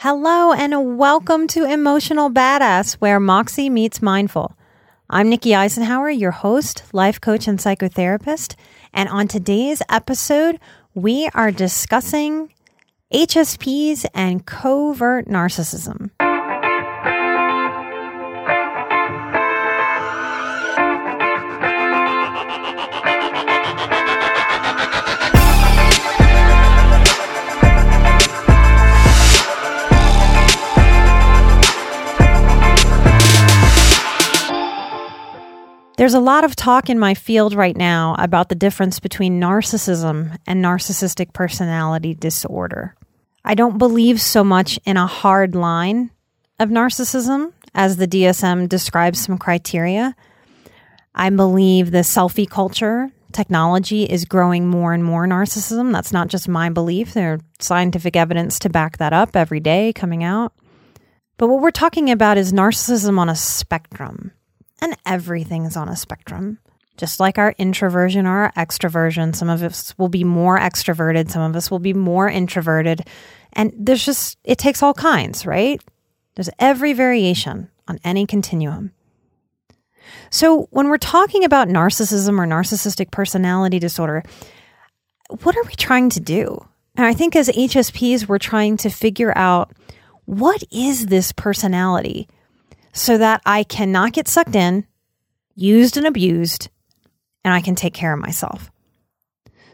Hello, and welcome to Emotional Badass, where Moxie meets Mindful. I'm Nikki Eisenhauer, your host, life coach, and psychotherapist. And on today's episode, we are discussing HSPs and covert narcissism. There's a lot of talk in my field right now about the difference between narcissism and narcissistic personality disorder. I don't believe so much in a hard line of narcissism as the DSM describes some criteria. I believe the selfie culture, technology is growing more and more narcissism. That's not just my belief. There's scientific evidence to back that up every day coming out. But what we're talking about is narcissism on a spectrum and everything's on a spectrum. Just like our introversion or our extroversion, some of us will be more extroverted, some of us will be more introverted. And there's just, it takes all kinds, right? There's every variation on any continuum. So, when we're talking about narcissism or narcissistic personality disorder, what are we trying to do? And I think as HSPs, we're trying to figure out what is this personality? So that I cannot get sucked in, used and abused, and I can take care of myself.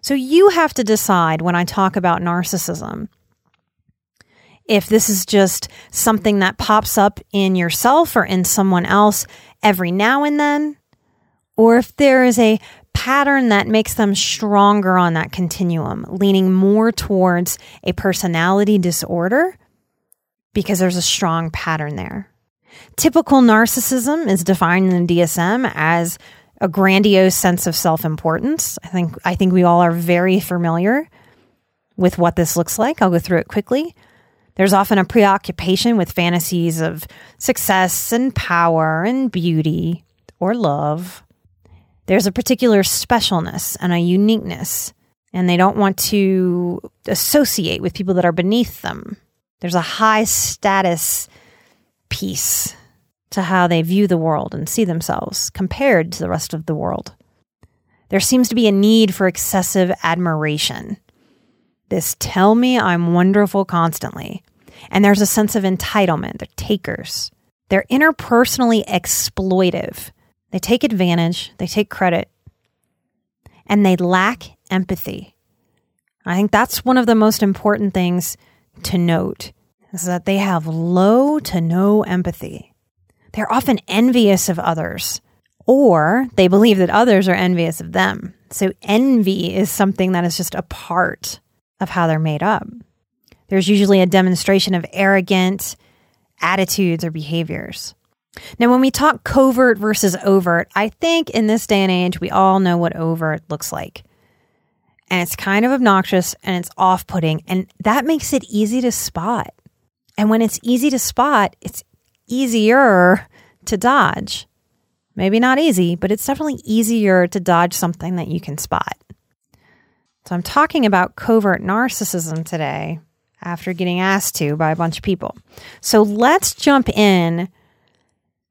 So you have to decide when I talk about narcissism if this is just something that pops up in yourself or in someone else every now and then, or if there is a pattern that makes them stronger on that continuum, leaning more towards a personality disorder because there's a strong pattern there. Typical narcissism is defined in the DSM as a grandiose sense of self-importance. I think I think we all are very familiar with what this looks like. I'll go through it quickly. There's often a preoccupation with fantasies of success and power and beauty or love. There's a particular specialness and a uniqueness, and they don't want to associate with people that are beneath them. There's a high status piece to how they view the world and see themselves compared to the rest of the world. There seems to be a need for excessive admiration. This tell me I'm wonderful constantly. And there's a sense of entitlement. They're takers. They're interpersonally exploitive. They take advantage, they take credit, and they lack empathy. I think that's one of the most important things to note is that they have low to no empathy. They're often envious of others, or they believe that others are envious of them. So, envy is something that is just a part of how they're made up. There's usually a demonstration of arrogant attitudes or behaviors. Now, when we talk covert versus overt, I think in this day and age, we all know what overt looks like. And it's kind of obnoxious and it's off putting, and that makes it easy to spot. And when it's easy to spot, it's easier to dodge. Maybe not easy, but it's definitely easier to dodge something that you can spot. So I'm talking about covert narcissism today after getting asked to by a bunch of people. So let's jump in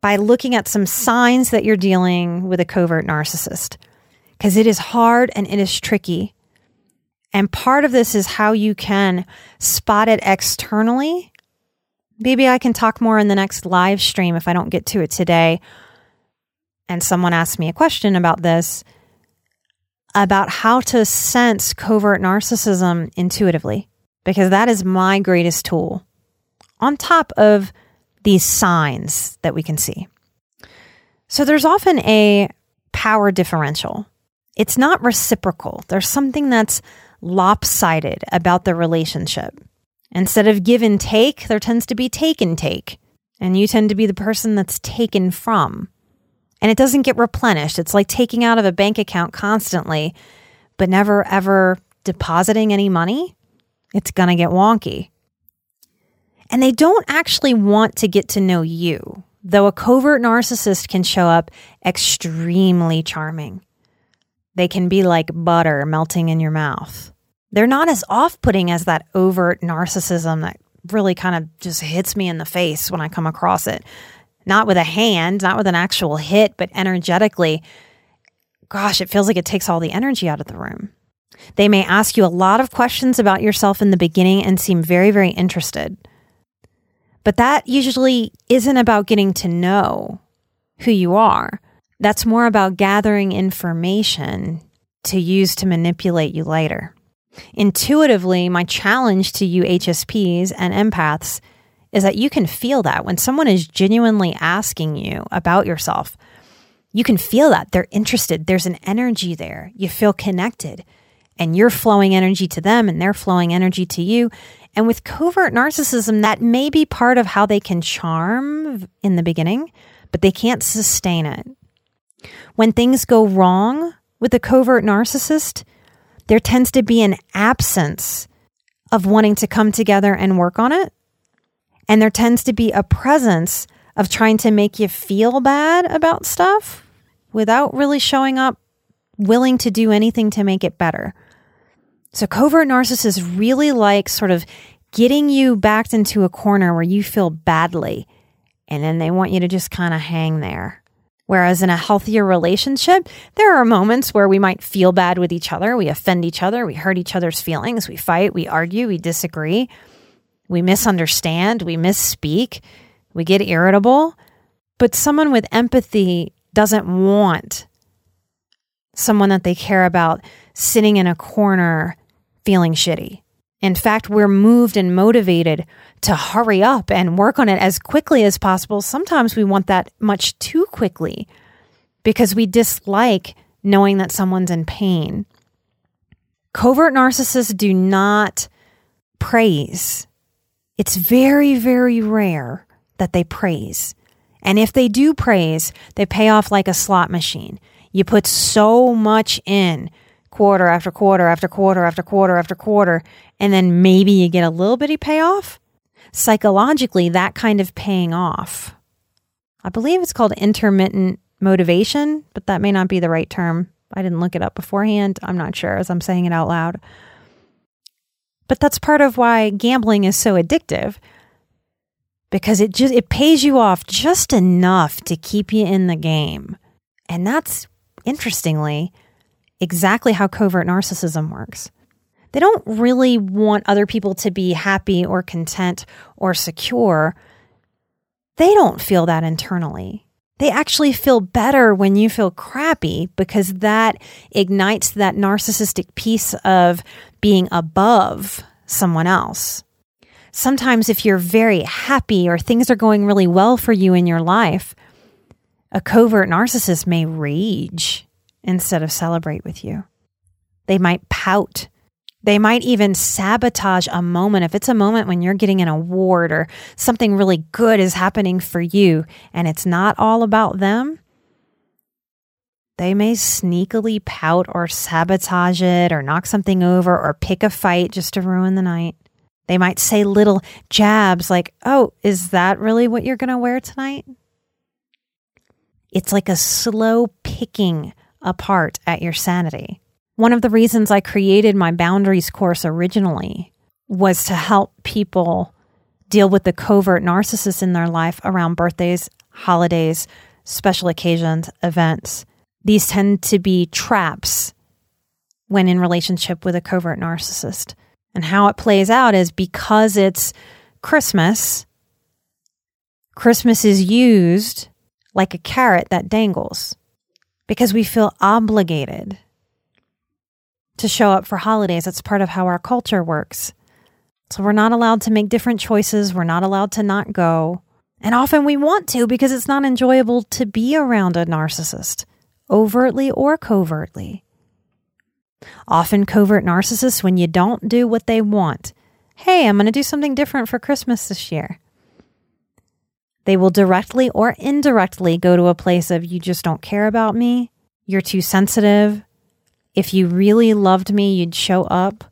by looking at some signs that you're dealing with a covert narcissist because it is hard and it is tricky. And part of this is how you can spot it externally maybe I can talk more in the next live stream if I don't get to it today. And someone asked me a question about this about how to sense covert narcissism intuitively, because that is my greatest tool on top of these signs that we can see. So there's often a power differential. It's not reciprocal. There's something that's lopsided about the relationship. Instead of give and take, there tends to be take and take. And you tend to be the person that's taken from. And it doesn't get replenished. It's like taking out of a bank account constantly, but never ever depositing any money. It's going to get wonky. And they don't actually want to get to know you, though a covert narcissist can show up extremely charming. They can be like butter melting in your mouth. They're not as off putting as that overt narcissism that really kind of just hits me in the face when I come across it. Not with a hand, not with an actual hit, but energetically. Gosh, it feels like it takes all the energy out of the room. They may ask you a lot of questions about yourself in the beginning and seem very, very interested. But that usually isn't about getting to know who you are. That's more about gathering information to use to manipulate you later. Intuitively, my challenge to you HSPs and empaths is that you can feel that when someone is genuinely asking you about yourself, you can feel that they're interested. There's an energy there. You feel connected and you're flowing energy to them and they're flowing energy to you. And with covert narcissism, that may be part of how they can charm in the beginning, but they can't sustain it. When things go wrong with a covert narcissist, there tends to be an absence of wanting to come together and work on it. And there tends to be a presence of trying to make you feel bad about stuff without really showing up willing to do anything to make it better. So covert narcissists really like sort of getting you backed into a corner where you feel badly. And then they want you to just kind of hang there. Whereas in a healthier relationship, there are moments where we might feel bad with each other. We offend each other. We hurt each other's feelings. We fight. We argue. We disagree. We misunderstand. We misspeak. We get irritable. But someone with empathy doesn't want someone that they care about sitting in a corner feeling shitty. In fact, we're moved and motivated to hurry up and work on it as quickly as possible. Sometimes we want that much too quickly because we dislike knowing that someone's in pain. Covert narcissists do not praise. It's very, very rare that they praise. And if they do praise, they pay off like a slot machine. You put so much in quarter after quarter after quarter after quarter after quarter, and then maybe you get a little bitty payoff. Psychologically, that kind of paying off, I believe it's called intermittent motivation, but that may not be the right term. I didn't look it up beforehand. I'm not sure as I'm saying it out loud. But that's part of why gambling is so addictive because it just it pays you off just enough to keep you in the game. And that's interestingly exactly how covert narcissism works. They don't really want other people to be happy or content or secure. They don't feel that internally. They actually feel better when you feel crappy because that ignites that narcissistic piece of being above someone else. Sometimes, if you're very happy or things are going really well for you in your life, a covert narcissist may rage instead of celebrate with you. They might pout. They might even sabotage a moment. If it's a moment when you're getting an award or something really good is happening for you and it's not all about them, they may sneakily pout or sabotage it or knock something over or pick a fight just to ruin the night. They might say little jabs like, Oh, is that really what you're going to wear tonight? It's like a slow picking apart at your sanity. One of the reasons I created my boundaries course originally was to help people deal with the covert narcissists in their life around birthdays, holidays, special occasions, events. These tend to be traps when in relationship with a covert narcissist. And how it plays out is because it's Christmas, Christmas is used like a carrot that dangles because we feel obligated to show up for holidays. That's part of how our culture works. So we're not allowed to make different choices. We're not allowed to not go. And often we want to because it's not enjoyable to be around a narcissist, overtly or covertly. Often, covert narcissists, when you don't do what they want, hey, I'm going to do something different for Christmas this year. They will directly or indirectly go to a place of, you just don't care about me. You're too sensitive. If you really loved me, you'd show up.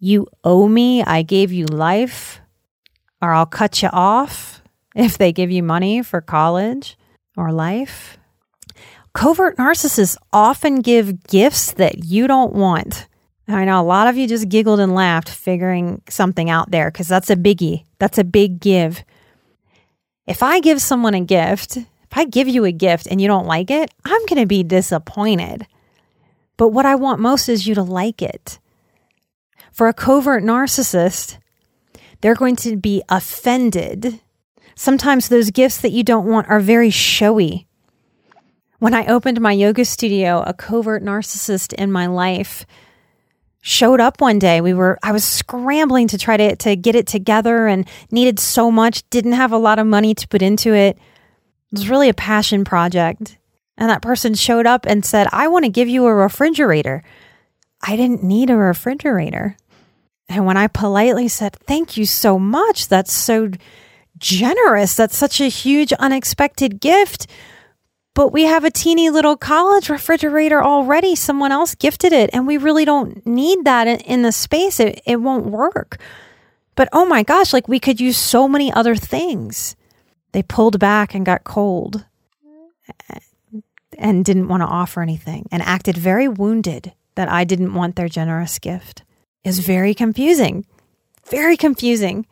You owe me. I gave you life. Or I'll cut you off if they give you money for college or life. Covert narcissists often give gifts that you don't want. I know a lot of you just giggled and laughed figuring something out there because that's a biggie. That's a big give. If I give someone a gift, if I give you a gift and you don't like it, I'm going to be disappointed. But what I want most is you to like it. For a covert narcissist, they're going to be offended. Sometimes those gifts that you don't want are very showy. When I opened my yoga studio, a covert narcissist in my life showed up one day. We were I was scrambling to try to to get it together and needed so much, didn't have a lot of money to put into it. It was really a passion project. And that person showed up and said, "I want to give you a refrigerator." I didn't need a refrigerator. And when I politely said, "Thank you so much. That's so generous. That's such a huge unexpected gift." But we have a teeny little college refrigerator already. Someone else gifted it, and we really don't need that in, in the space. It, it won't work. But oh my gosh, like we could use so many other things. They pulled back and got cold and didn't want to offer anything and acted very wounded that I didn't want their generous gift. Is very confusing. Very confusing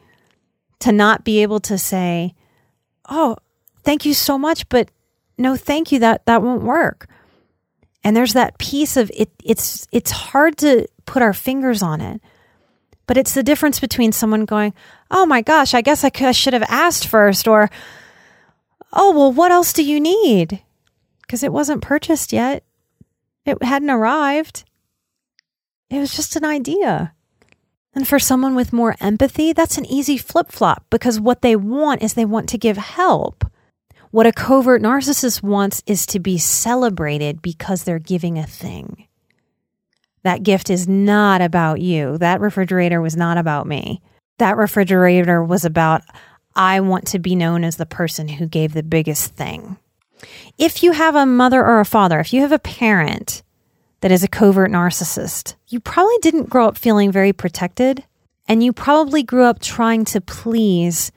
to not be able to say, "Oh, thank you so much, but no, thank you. That, that won't work. And there's that piece of it. It's, it's hard to put our fingers on it, but it's the difference between someone going, Oh my gosh, I guess I, could, I should have asked first or, Oh, well, what else do you need? Because it wasn't purchased yet. It hadn't arrived. It was just an idea. And for someone with more empathy, that's an easy flip flop because what they want is they want to give help. What a covert narcissist wants is to be celebrated because they're giving a thing. That gift is not about you. That refrigerator was not about me. That refrigerator was about, I want to be known as the person who gave the biggest thing. If you have a mother or a father, if you have a parent that is a covert narcissist, you probably didn't grow up feeling very protected, and you probably grew up trying to please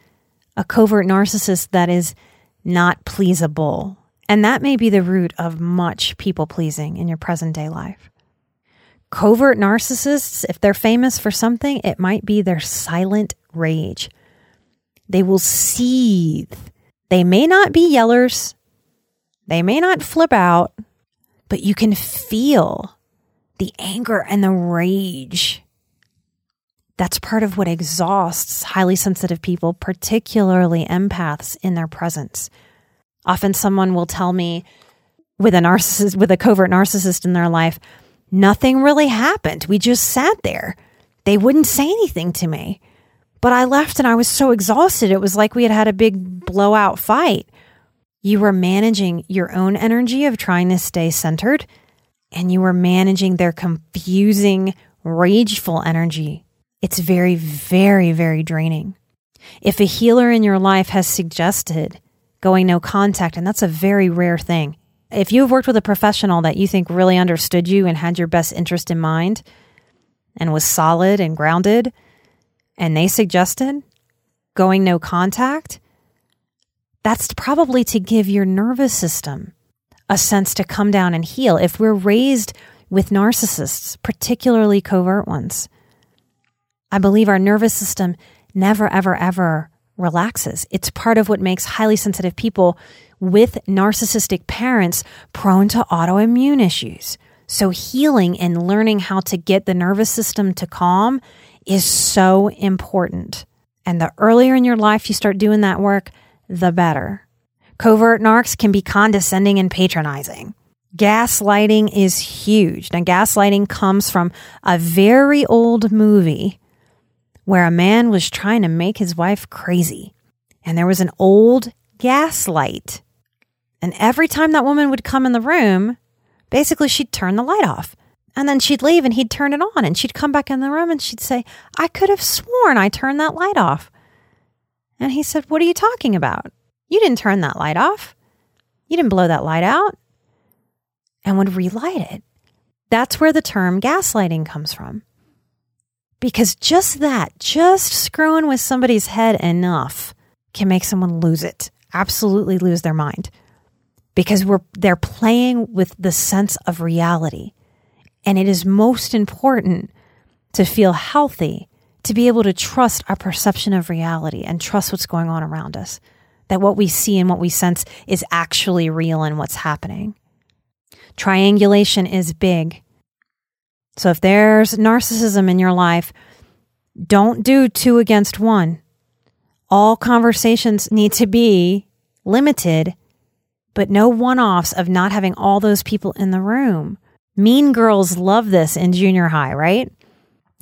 a covert narcissist that is not pleasable. And that may be the root of much people pleasing in your present day life. Covert narcissists, if they're famous for something, it might be their silent rage. They will seethe. They may not be yellers, they may not flip out, but you can feel the anger and the rage that's part of what exhausts highly sensitive people, particularly empaths, in their presence. Often someone will tell me with a narcissist, with a covert narcissist in their life, nothing really happened. We just sat there. They wouldn't say anything to me. But I left and I was so exhausted. It was like we had had a big blowout fight. You were managing your own energy of trying to stay centered, and you were managing their confusing, rageful energy it's very, very, very draining. If a healer in your life has suggested going no contact, and that's a very rare thing, if you've worked with a professional that you think really understood you and had your best interest in mind and was solid and grounded, and they suggested going no contact, that's probably to give your nervous system a sense to come down and heal. If we're raised with narcissists, particularly covert ones, I believe our nervous system never, ever, ever relaxes. It's part of what makes highly sensitive people with narcissistic parents prone to autoimmune issues. So, healing and learning how to get the nervous system to calm is so important. And the earlier in your life you start doing that work, the better. Covert narcs can be condescending and patronizing. Gaslighting is huge. Now, gaslighting comes from a very old movie where a man was trying to make his wife crazy. And there was an old gas light. And every time that woman would come in the room, basically she'd turn the light off. And then she'd leave and he'd turn it on and she'd come back in the room and she'd say, I could have sworn I turned that light off. And he said, What are you talking about? You didn't turn that light off. You didn't blow that light out. And would relight it. That's where the term gaslighting comes from. Because just that, just screwing with somebody's head enough can make someone lose it, absolutely lose their mind. Because we're they're playing with the sense of reality. And it is most important to feel healthy, to be able to trust our perception of reality and trust what's going on around us. That what we see and what we sense is actually real and what's happening. Triangulation is big. So if there's narcissism in your life, don't do two against one. All conversations need to be limited, but no one offs of not having all those people in the room. Mean girls love this in junior high, right?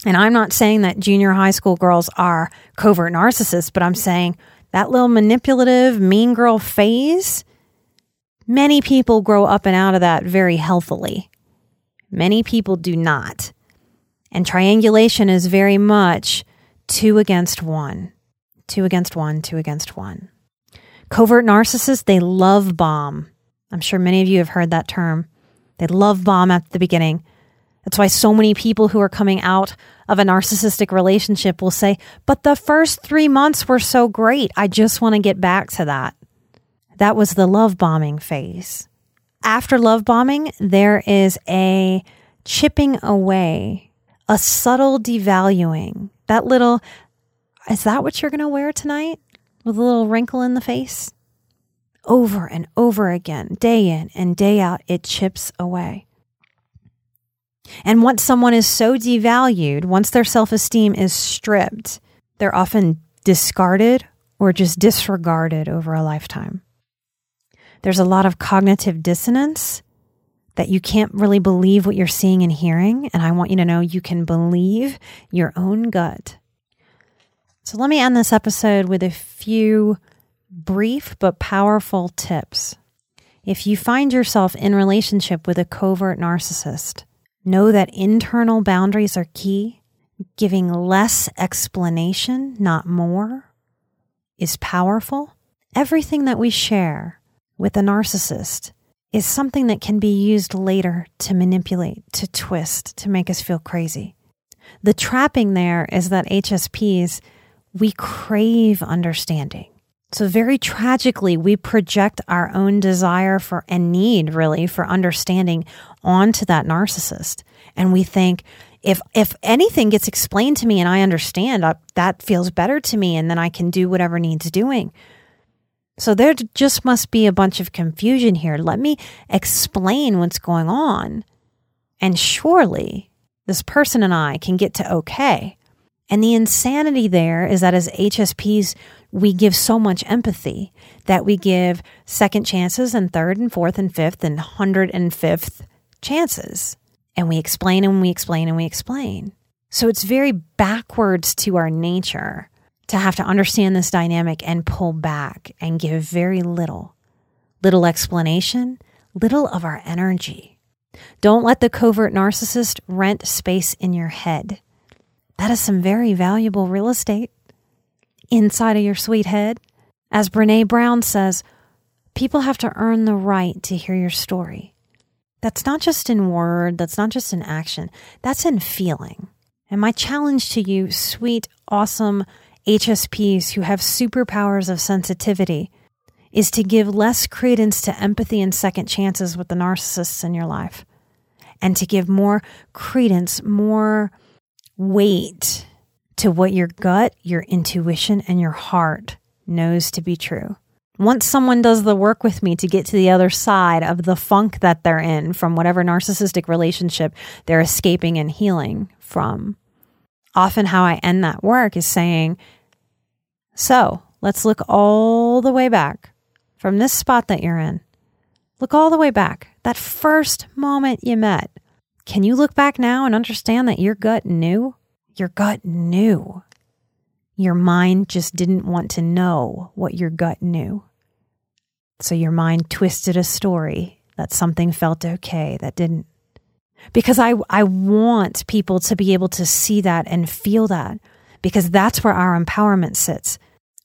And I'm not saying that junior high school girls are covert narcissists, but I'm saying that little manipulative mean girl phase, many people grow up and out of that very healthily. Many people do not. And triangulation is very much two against one, two against one, two against one. Covert narcissists, they love bomb. I'm sure many of you have heard that term. They love bomb at the beginning. That's why so many people who are coming out of a narcissistic relationship will say, But the first three months were so great. I just want to get back to that. That was the love bombing phase after love bombing, there is a chipping away, a subtle devaluing. That little, is that what you're going to wear tonight? With a little wrinkle in the face? Over and over again, day in and day out, it chips away. And once someone is so devalued, once their self esteem is stripped, they're often discarded or just disregarded over a lifetime. There's a lot of cognitive dissonance that you can't really believe what you're seeing and hearing. And I want you to know you can believe your own gut. So let me end this episode with a few brief but powerful tips. If you find yourself in relationship with a covert narcissist, know that internal boundaries are key. Giving less explanation, not more, is powerful. Everything that we share with a narcissist is something that can be used later to manipulate, to twist, to make us feel crazy. The trapping there is that HSPs, we crave understanding. So, very tragically, we project our own desire for and need really for understanding onto that narcissist. And we think, if if anything gets explained to me and I understand, uh, that feels better to me, and then I can do whatever needs doing. So there just must be a bunch of confusion here. Let me explain what's going on. And surely this person and I can get to okay. And the insanity there is that as HSPs, we give so much empathy that we give second chances and third and fourth and fifth and hundred and fifth chances. And we explain and we explain and we explain. So it's very backwards to our nature to have to understand this dynamic and pull back and give very little, little explanation, little of our energy. Don't let the covert narcissist rent space in your head. That is some very valuable real estate inside of your sweet head. As Brene Brown says, people have to earn the right to hear your story. That's not just in word, that's not just in action, that's in feeling. And my challenge to you, sweet, awesome, HSPs who have superpowers of sensitivity is to give less credence to empathy and second chances with the narcissists in your life and to give more credence, more weight to what your gut, your intuition, and your heart knows to be true. Once someone does the work with me to get to the other side of the funk that they're in from whatever narcissistic relationship they're escaping and healing from, often how I end that work is saying, so let's look all the way back from this spot that you're in. Look all the way back. That first moment you met. Can you look back now and understand that your gut knew? Your gut knew. Your mind just didn't want to know what your gut knew. So your mind twisted a story that something felt okay that didn't. because I, I want people to be able to see that and feel that because that's where our empowerment sits.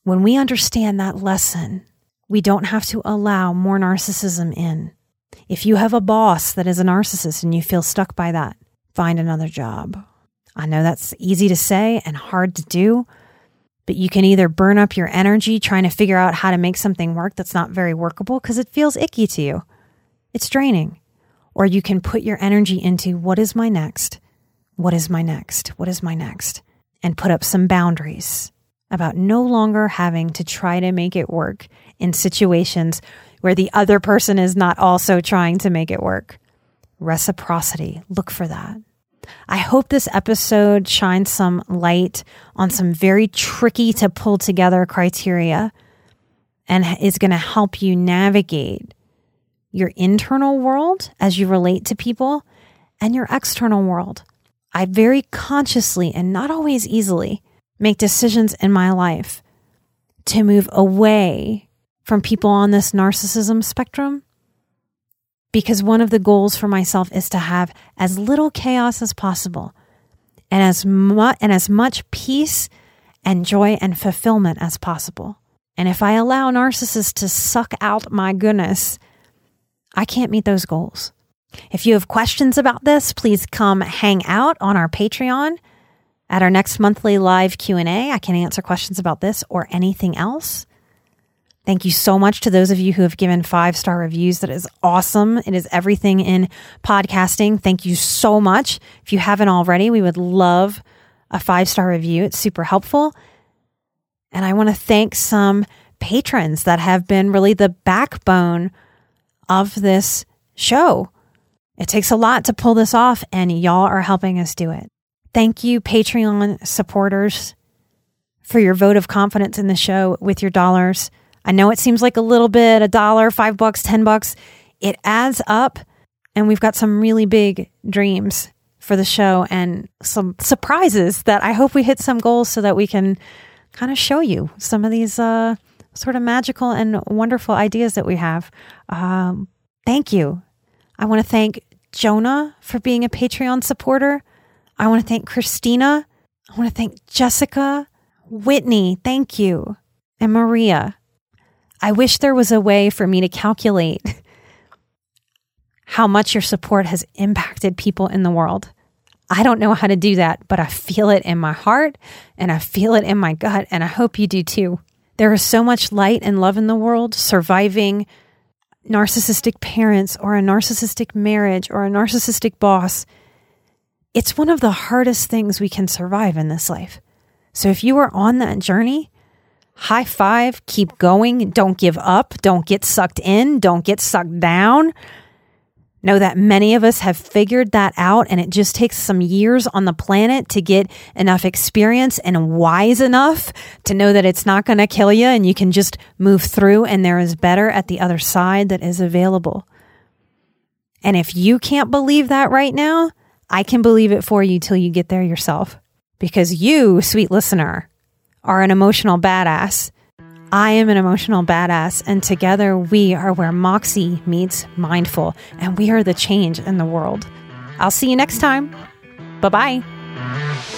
When we understand that lesson, we don't have to allow more narcissism in. If you have a boss that is a narcissist and you feel stuck by that, find another job. I know that's easy to say and hard to do, but you can either burn up your energy trying to figure out how to make something work that's not very workable because it feels icky to you. It's draining. Or you can put your energy into what is my next? What is my next? What is my next? And put up some boundaries about no longer having to try to make it work in situations where the other person is not also trying to make it work. Reciprocity, look for that. I hope this episode shines some light on some very tricky to pull together criteria and is going to help you navigate your internal world as you relate to people and your external world. I very consciously and not always easily make decisions in my life to move away from people on this narcissism spectrum because one of the goals for myself is to have as little chaos as possible and as much and as much peace and joy and fulfillment as possible. And if I allow narcissists to suck out my goodness, I can't meet those goals. If you have questions about this, please come hang out on our Patreon at our next monthly live Q&A. I can answer questions about this or anything else. Thank you so much to those of you who have given five star reviews. That is awesome. It is everything in podcasting. Thank you so much. If you haven't already, we would love a five star review. It's super helpful. And I want to thank some patrons that have been really the backbone of this show. It takes a lot to pull this off, and y'all are helping us do it. Thank you, Patreon supporters, for your vote of confidence in the show with your dollars. I know it seems like a little bit, a dollar, five bucks, 10 bucks. It adds up. And we've got some really big dreams for the show and some surprises that I hope we hit some goals so that we can kind of show you some of these uh, sort of magical and wonderful ideas that we have. Um, thank you. I want to thank Jonah for being a Patreon supporter. I want to thank Christina. I want to thank Jessica, Whitney. Thank you. And Maria. I wish there was a way for me to calculate how much your support has impacted people in the world. I don't know how to do that, but I feel it in my heart and I feel it in my gut, and I hope you do too. There is so much light and love in the world surviving narcissistic parents or a narcissistic marriage or a narcissistic boss. It's one of the hardest things we can survive in this life. So if you are on that journey, high five, keep going, don't give up, don't get sucked in, don't get sucked down. Know that many of us have figured that out, and it just takes some years on the planet to get enough experience and wise enough to know that it's not going to kill you and you can just move through, and there is better at the other side that is available. And if you can't believe that right now, I can believe it for you till you get there yourself. Because you, sweet listener, are an emotional badass. I am an emotional badass, and together we are where Moxie meets mindful, and we are the change in the world. I'll see you next time. Bye bye.